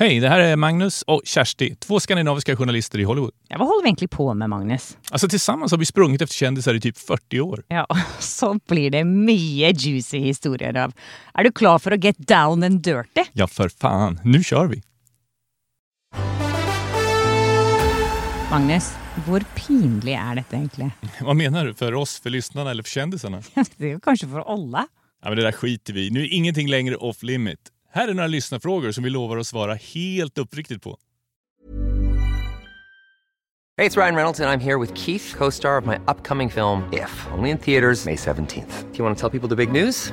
Hej, det här är Magnus och Kersti, två skandinaviska journalister i Hollywood. Ja, hva holder vi egentlig på med, Magnus? Alltså tillsammans har vi sprungit efter kändisar i typ 40 år. Ja, så blir det mye juicy historier av. Er du klar for å get down and dirty? Ja, för fan. Nu kör vi! Magnus, hvor pinlig er dette egentlig? Hva mener du? For oss, for lytterne eller for kjendisene? Det er jo kanskje for alle. Ja, men det der skiter vi i. Nu er ingenting lenger off limit. Här är några lyssnarfrågor som vi lovar att svara helt uppriktigt på. Hej, det är Ryan Reynolds, and I'm here with Keith, co star of my upcoming film, If, only in theaters, May 17th. Do you want to tell people the big news?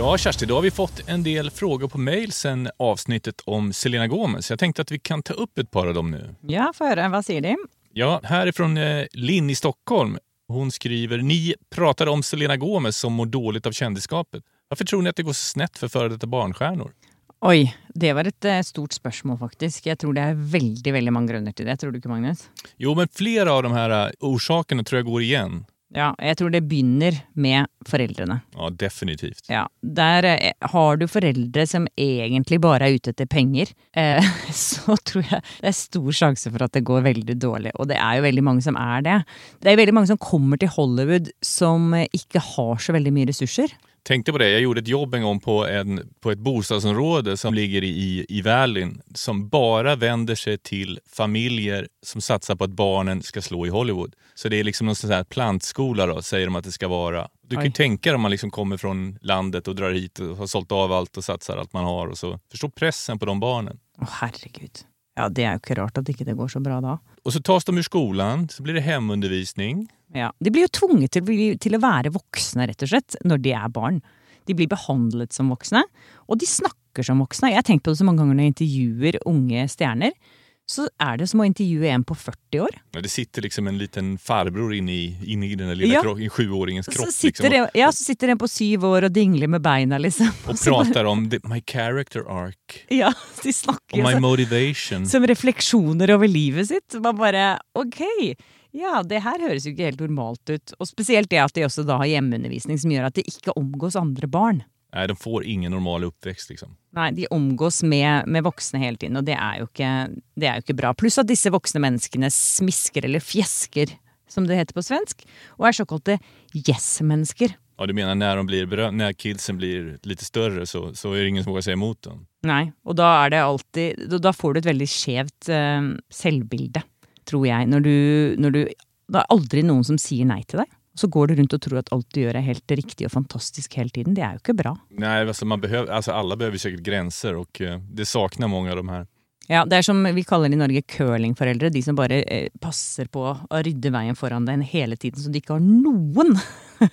Ja, Kjersti, då har vi fått en del frågor på mail sen avsnittet om Selena Gomez. Jag tänkte att vi kan ta upp ett par av dem nu. Ja, få høre. Hva sier de? Ja, härifrån är från eh, Linn i Stockholm. Hon skriver, ni pratar om Selena Gomez som mår dåligt av kändiskapet. Varför tror ni att det går snett för före detta barnstjärnor? Oi, det var et eh, stort spørsmål, faktisk. Jeg tror det er veldig veldig mange grunner til det. Tror du ikke, Magnus? Jo, men flera av de här eh, orsakerna tror jag går igen. Ja, jeg tror det begynner med foreldrene. Ja, definitivt. Ja, Der eh, har du foreldre som egentlig bare er ute etter penger, eh, så tror jeg det er stor sjanse for at det går veldig dårlig. Og det er jo veldig mange som er det. Det er veldig mange som kommer til Hollywood som eh, ikke har så veldig mye ressurser. Tänkte på det, Jeg gjorde et jobb en gang på, en, på et bostadsområde som ligger i, i Valley som bare vender seg til familjer som satser på at barnen skal slå i Hollywood. Så det er liksom noen sån här plantskola sier de at det skal være. Du kan jo tenke deg om man liksom kommer fra landet og drar hit og har sålt av alt og satser alt man har. og så. forstår pressen på de barnen. Å, herregud. Ja, det er jo ikke rart at ikke det går så bra da. Og så tas de ur skolen, så blir det hemundervisning. Ja, De blir jo tvunget til, til å være voksne, rett og slett, når de er barn. De blir behandlet som voksne, og de snakker som voksne. Jeg har tenkt på det så mange ganger når jeg intervjuer unge stjerner. Så er det som å intervjue en på 40 år. Ja, Det sitter liksom en liten farbror inne i, den lille Ja. kropp, sjuåringens kropp. Så sitter, liksom, det, ja, så sitter en på syv år og dingler med beina, liksom. Og prater om the, my character arc. Ja, de snakker Og my så, motivation. som refleksjoner over livet sitt. Man bare ok, ja, det her høres jo ikke helt normalt ut. Og spesielt det at de også da har hjemmeundervisning som gjør at de ikke omgås andre barn. Nei, de får ingen normal oppvekst, Liksom. Nei, de omgås med, med voksne hele tiden, og det er, ikke, det er jo ikke bra. Pluss at disse voksne menneskene smisker eller fjesker, som det heter på svensk, og er såkalte yes-mennesker. Ja, du mener når, de blir når kidsen blir litt større, så, så er det ingen som våger seg imot dem? Nei, og da det alltid da får du et veldig skjevt uh, selvbilde, tror jeg. Når du, når du Det er aldri noen som sier nei til deg. Så går du rundt og tror at alt du gjør er helt riktig og fantastisk hele tiden. Det er jo ikke bra. Nei, altså, man behöver, alltså alla behöver säkert gränser och eh, det savner mange av de her. Ja, Det er som vi kaller i Norge curlingforeldre. De som bare eh, passer på å rydde veien foran deg hele tiden, så de ikke har noen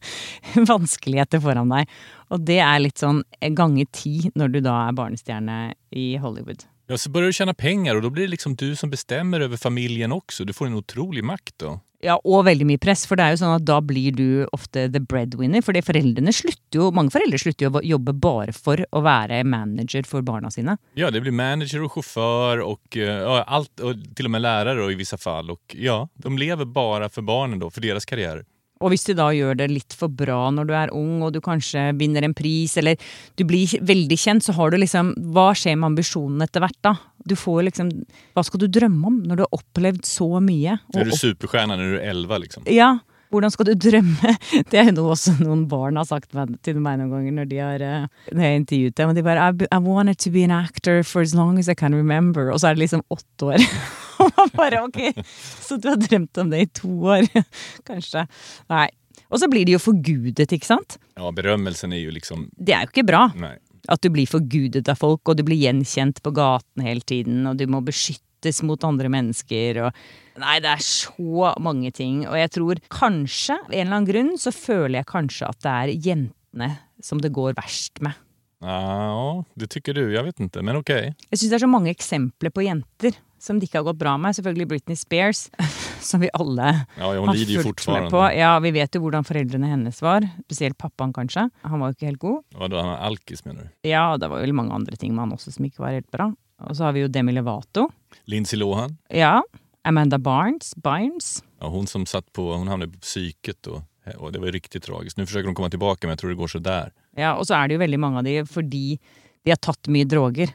vanskeligheter foran deg. Og det er litt sånn ganger ti når du da er barnestjerne i Hollywood. Ja, så börjar du tjäna pengar och då blir det liksom du som bestämmer över familjen också. Du får en otrolig makt då. Ja, og veldig mye press, for det er jo sånn at da blir du ofte the breadwinner. Fordi foreldrene slutter jo, mange foreldre slutter jo å jobbe bare for å være manager for barna sine. Ja, det blir manager och chaufför och, eh, ja, allt, och till och med lärare och i vissa fall. Och ja, de lever bara för barnen då, för deras karriär. Og hvis du da gjør det litt for bra når du er ung, og du kanskje vinner en pris, eller du blir veldig kjent, så har du liksom Hva skjer med ambisjonene etter hvert, da? Du får liksom Hva skal du drømme om når du har opplevd så mye? er du superstjerne når du er elleve, liksom. Ja, hvordan skal du drømme? Det er jo noe også noen barn har sagt til meg noen ganger når de har, eh, når jeg har intervjuet dem. Og de bare I, I wanted to be an actor for as long as I can remember. Og så er det liksom åtte år. Og man bare ok, så du har drømt om det i to år. Kanskje. Nei. Og så blir de jo forgudet, ikke sant? Ja, berømmelsen er jo liksom, Det er jo ikke bra. Nei. At du blir forgudet av folk, og du blir gjenkjent på gaten hele tiden, og du må beskyttes mot andre mennesker og Nei, det er så mange ting, og jeg tror kanskje, av en eller annen grunn, så føler jeg kanskje at det er jentene som det går verst med. Ja, det tykker du. Jeg vet ikke, men ok. Jeg syns det er så mange eksempler på jenter som det ikke har gått bra med. Selvfølgelig Britney Spears, som vi alle Ja, har fulgt med på. Ja, vi vet jo hvordan foreldrene hennes var. Spesielt pappaen, kanskje. Han var jo ikke helt god. Vadå, han alkis mener du? Ja, det var vel mange andre ting med han også som ikke var helt bra. Og så har vi jo Demi Levato. Lindsay Lohan? Ja. Amanda Barnes. Barnes. Ja, hun som satt på, Hun havnet på psyket och, Og det var riktig tragisk. Nå forsøker hun å komme tilbake, men jeg tror det går så der. Ja, og så er det jo veldig mange av de fordi de har tatt mye droger.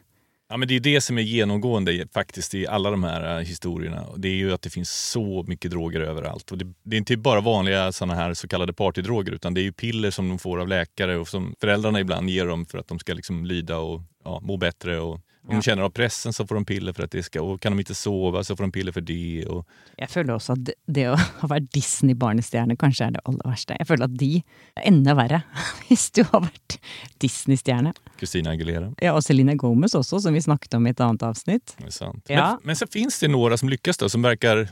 Ja, men det är det som är genomgående faktiskt i alla de här eh, historierna. Det är ju att det finns så mycket droger överallt. Och det, det är inte bara vanliga såna här så kallade partydroger utan det är ju piller som de får av läkare och som föräldrarna ibland ger dem för att de ska liksom lyda och ja, må bättre. Och om de kjenner av pressen så får de piller for at det skal Og kan de ikke sove, så får de piller for det. Og... Jeg føler også at det- det å ha vært Disney-barnestjerne kanskje er det aller verste. Jeg føler at de er enda verre hvis du har vært Disney-stjerne. Christina Aguilera. Ja, og Selena Gomez også, som vi snakket om i et annet avsnitt. Det er sant. Ja. Men, men så fins det noen som lykkes, da, som virker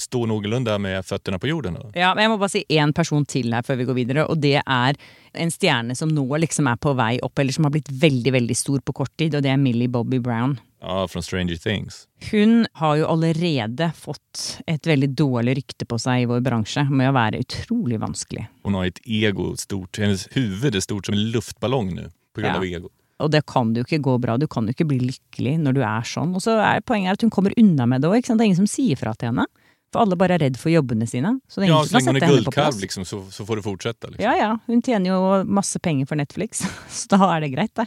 stå noenlunde med føttene på jorden. Da. Ja, men Jeg må bare si én person til her før vi går videre, og det er en stjerne som nå liksom er på vei opp, eller som har blitt veldig, veldig stor på kort tid, og det er Millie Bobby Brown. Ja, fra Stranger Things. Hun har jo allerede fått et veldig dårlig rykte på seg i vår bransje med å være utrolig vanskelig. Hun har et ego stort, hennes huvud er stort som en luftballong nå pga. Ja. ego. Og det kan jo ikke gå bra, du kan jo ikke bli lykkelig når du er sånn. Og så er poenget at hun kommer unna med det òg, det er ingen som sier fra til henne. For alle bare er redd for jobbene sine. Så det er Ja, så som länge er plass. liksom, så, så får det fortsette. Liksom. Ja ja, hun tjener jo masse penger for Netflix, så da er det greit, det.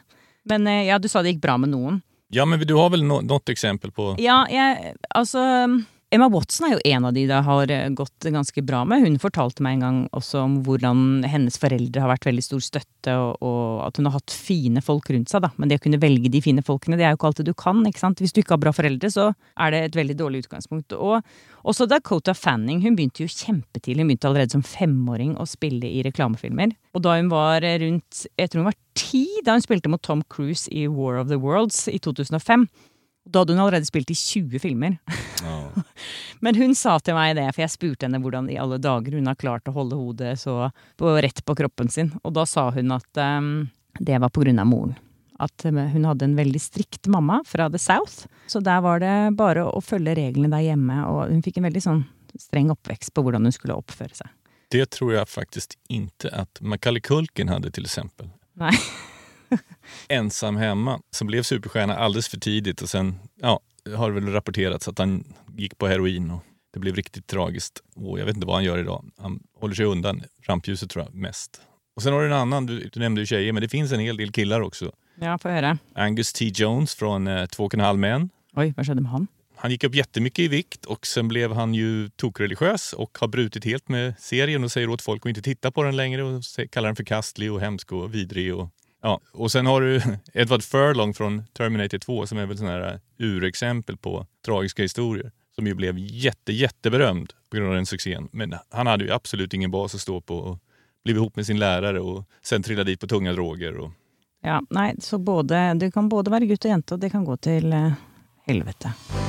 Men eh, ja, du sa det gikk bra med noen. Ja, men du har vel no noe eksempel på... Ja, jeg, altså Emma Watson er jo en av de det har eh, gått ganske bra med. Hun fortalte meg en gang også om hvordan hennes foreldre har vært veldig stor støtte, og, at hun har hatt fine folk rundt seg, da. Men det å kunne velge de fine folkene, det er jo ikke alltid du kan, ikke sant. Hvis du ikke har bra foreldre, så er det et veldig dårlig utgangspunkt. Og også Dakota Fanning, hun begynte jo kjempetidlig. Hun begynte allerede som femåring å spille i reklamefilmer. Og da hun var rundt, jeg tror hun var ti, da hun spilte mot Tom Cruise i War of the Worlds i 2005. Da hadde hun allerede spilt i 20 filmer. Oh. Men hun sa til meg det, for jeg spurte henne hvordan i alle dager hun har klart å holde hodet så på, rett på kroppen sin. Og da sa hun at um, det var på grunn av moren. At eh, hun hadde en veldig strikt mamma fra The South. Så der var det bare å følge reglene der hjemme, og hun fikk en veldig sånn streng oppvekst på hvordan hun skulle oppføre seg. Det tror jeg faktisk ikke at Macaulay Culkin hadde, til eksempel. Nei. Ensam hemma, som blev superstjärna alldeles för tidigt och sen ja, har det väl rapporterats att han gick på heroin och det blev riktigt tragiskt. Och jag vet inte vad han gör idag. Han håller sig undan rampljuset tror jag mest. Och sen har du en annan, du, du nämnde ju tjejer, men det finns en hel del killar också. Ja, får höra. Angus T. Jones från eh, Två och en halv män. Oi, hva skedde med han? Han gick upp jättemycket i vikt och sen blev han ju tokreligiös och har brutit helt med serien och säger åt folk att inte titta på den längre och kallar den förkastlig och hemsk och vidrig. Och, ja. och sen har du Edward Furlong från Terminator 2 som är väl sån här urexempel på tragiska historier. Som ju blev jätte, jätteberömd på grund av den succén. Men han hade ju absolut ingen bas att stå på och blev ihop med sin lärare och sen trillade dit på tunga droger. Och, Ja, nei, så både, du kan både være gutt og jente, og det kan gå til helvete. helvete.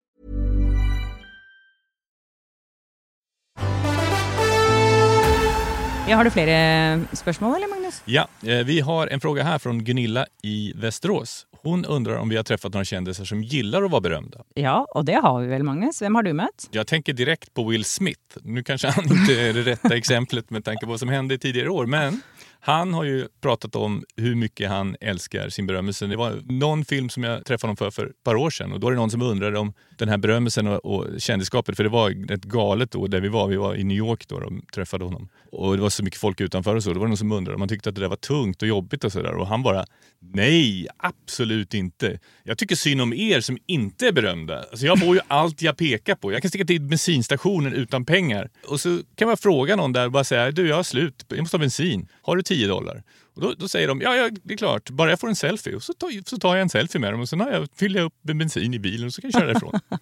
Ja, har du flere spørsmål, eller Magnus? Ja, eh, vi har en fråga her fra Gunilla i Västerås. Hun undrer om vi har truffet noen kjendiser som gillar å være berømte. Ja, og det har vi vel, Magnus. Hvem har du møtt? Jeg tenker direkt på Will Smith. Nå kanskje han ikke er det rette eksempelet med tanke på hva som hendte i tidigare år, men han har ju pratat om hur mycket han älskar sin berömmelse. Det var någon film som jag träffade honom för för ett par år sedan och då är det någon som undrade om den här berömmelsen och, och kändisskapet, för det var rätt galet då där vi var. Vi var i New York då och träffade honom. Och det var så mycket folk utanför och så. Då var det någon som undrade om han tyckte att det där var tungt och jobbigt och sådär. Och han bara, nej, absolut inte. Jag tycker synd om er som inte är berömda. Alltså jag får ju allt jag pekar på. Jag kan sticka till bensinstationen utan pengar. Och så kan man fråga någon där och bara säga, du jag har slut, jag måste ha bensin. Har du 10 dollar? Och då, då säger de, ja, ja det är klart, bara jag får en selfie. Och så tar, så tar jag en selfie med dem och sen jag, fyller jag upp med bensin i bilen och så kan jag köra därifrån.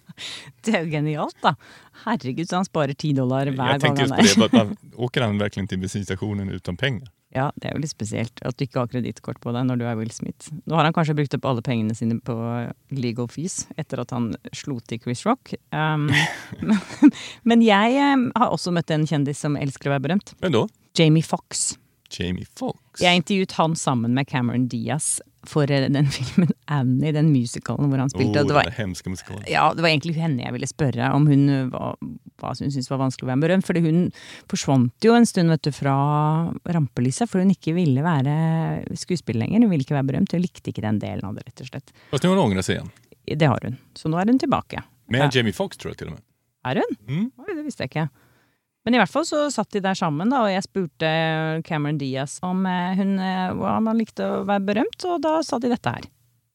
Det jo genialt, da. Herregud, så han sparer 10 dollar hver jag gang tänkte just på det, man, åker han verkligen till bensinstationen utan pengar? Ja, det er jo litt spesielt at du ikke har kredittkort på deg når du er Will Smith. Nå har han kanskje brukt opp alle pengene sine på legal fees etter at han slo til Chris Rock. Um, men, jeg eh, har også møtt en kjendis som elsker å være berømt. Men då? Jamie Fox. Jamie Fox. Jeg intervjuet han sammen med Cameron Diaz for eh, den filmen Annie, den musicalen hvor han spilte. Oh, det var, där ja, det var egentlig henne jeg ville spørre om hun eh, hva, hva hun syntes var vanskelig å være berømt. Fordi hun forsvant jo en stund vet du, fra rampelyset, for hun ikke ville være skuespiller lenger. Hun ville ikke være berømt. Hun likte ikke den delen av det, rett og slett. Fast nå har hun ångrat seg igjen? Det har hun. Så nå er hun tilbake. Med Ja. Jamie Fox, tror jeg til og med. Er hun? Mm. Oi, det visste jeg ikke. Men i hvert fall så satt de der sammen, da, og jeg spurte Cameron Diaz om eh, hun, eh, hvordan han likte å være berømt, og da sa de dette her.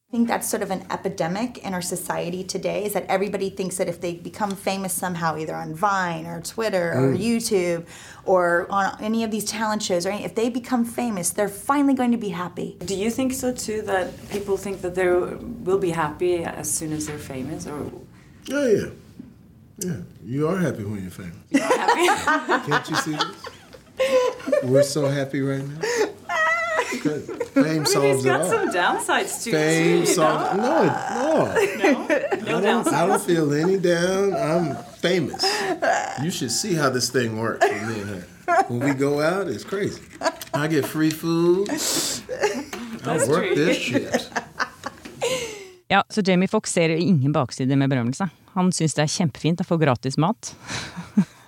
I think that's sort of an epidemic in our society today is that everybody thinks that if they become famous somehow, either on Vine or Twitter or YouTube or on any of these talent shows, or any, if they become famous, they're finally going to be happy. Do you think so too? That people think that they will be happy as soon as they're famous, or Oh yeah, yeah. You are happy when you're famous. Can't you see this? We're so happy right now. Fame solves it's it got all. some downsides to Fame it. too, you solves. know? No, no. I don't, I don't feel any down. I'm famous. You should see how this thing works with me and her. When we go out, it's crazy. I get free food. I work this shit. Ja, så Jamie Fox ser ingen bakside med berømmelse. Han syns det er kjempefint å få gratis mat.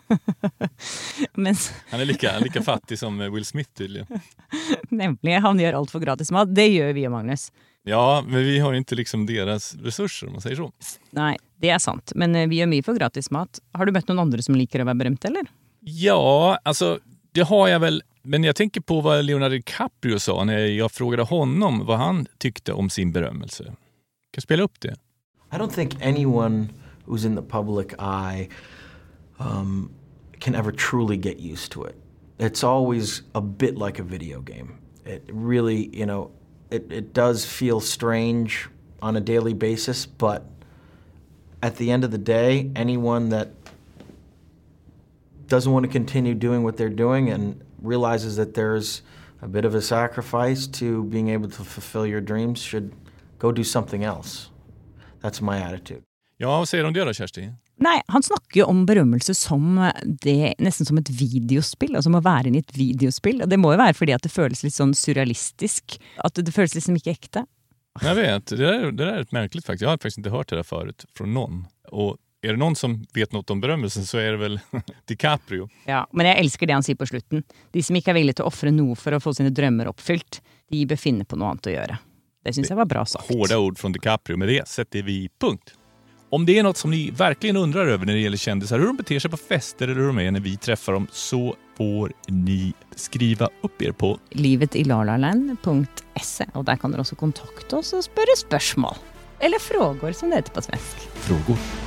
Mens Han er like, like, fattig som Will Smith tydelig. nemlig han gjør alt for gratis mat. Det gjør vi og Magnus. Ja, men vi har ikke liksom deres ressurser, om man sier så. Nei, det er sant. Men eh, vi gjør mye for gratis mat. Har du møtt noen andre som liker å være berømt, eller? Ja, altså det har jeg vel. Men jeg tenker på hva Leonardo DiCaprio sa når jeg frågade ham hva han tykte om sin berömmelse. Kan spela upp det? I don't think anyone who's in the public eye um, can ever truly get used to it. It's always a bit like a video game. It really, you know, it, it does feel strange on a daily basis, but at the end of the day, anyone that doesn't want to continue doing what they're doing and realizes that there's a bit of a sacrifice to being able to fulfill your dreams should go do something else. That's my attitude. Ja, hva sier du om det da, Kjersti? Nei, han snakker jo om berømmelse som det, nesten som et videospill, altså som å være inne i et videospill. Og det må jo være fordi at det føles litt sånn surrealistisk. At det, det føles liksom ikke ekte. Jeg vet, det er, det er et merkelig faktisk. Jeg har faktisk ikke hørt det der før fra noen. Og er det noen som vet noe om berømmelsen, så er det vel DiCaprio. Ja, Men jeg elsker det han sier på slutten. De som ikke er villige til å ofre noe for å få sine drømmer oppfylt, de bør finne på noe annet å gjøre. Det syns jeg var bra sagt. Hårda ord från DiCaprio. Med det sätter vi punkt. Om det är något som ni verkligen undrar över när det gäller kändisar, hur de beter sig på fester eller hur de är när vi träffar dem, så får ni skriva upp er på Livetilalalaland.se, og der kan dere også kontakte oss og spørre spørsmål. Eller frågor, som det heter på svensk. frågor.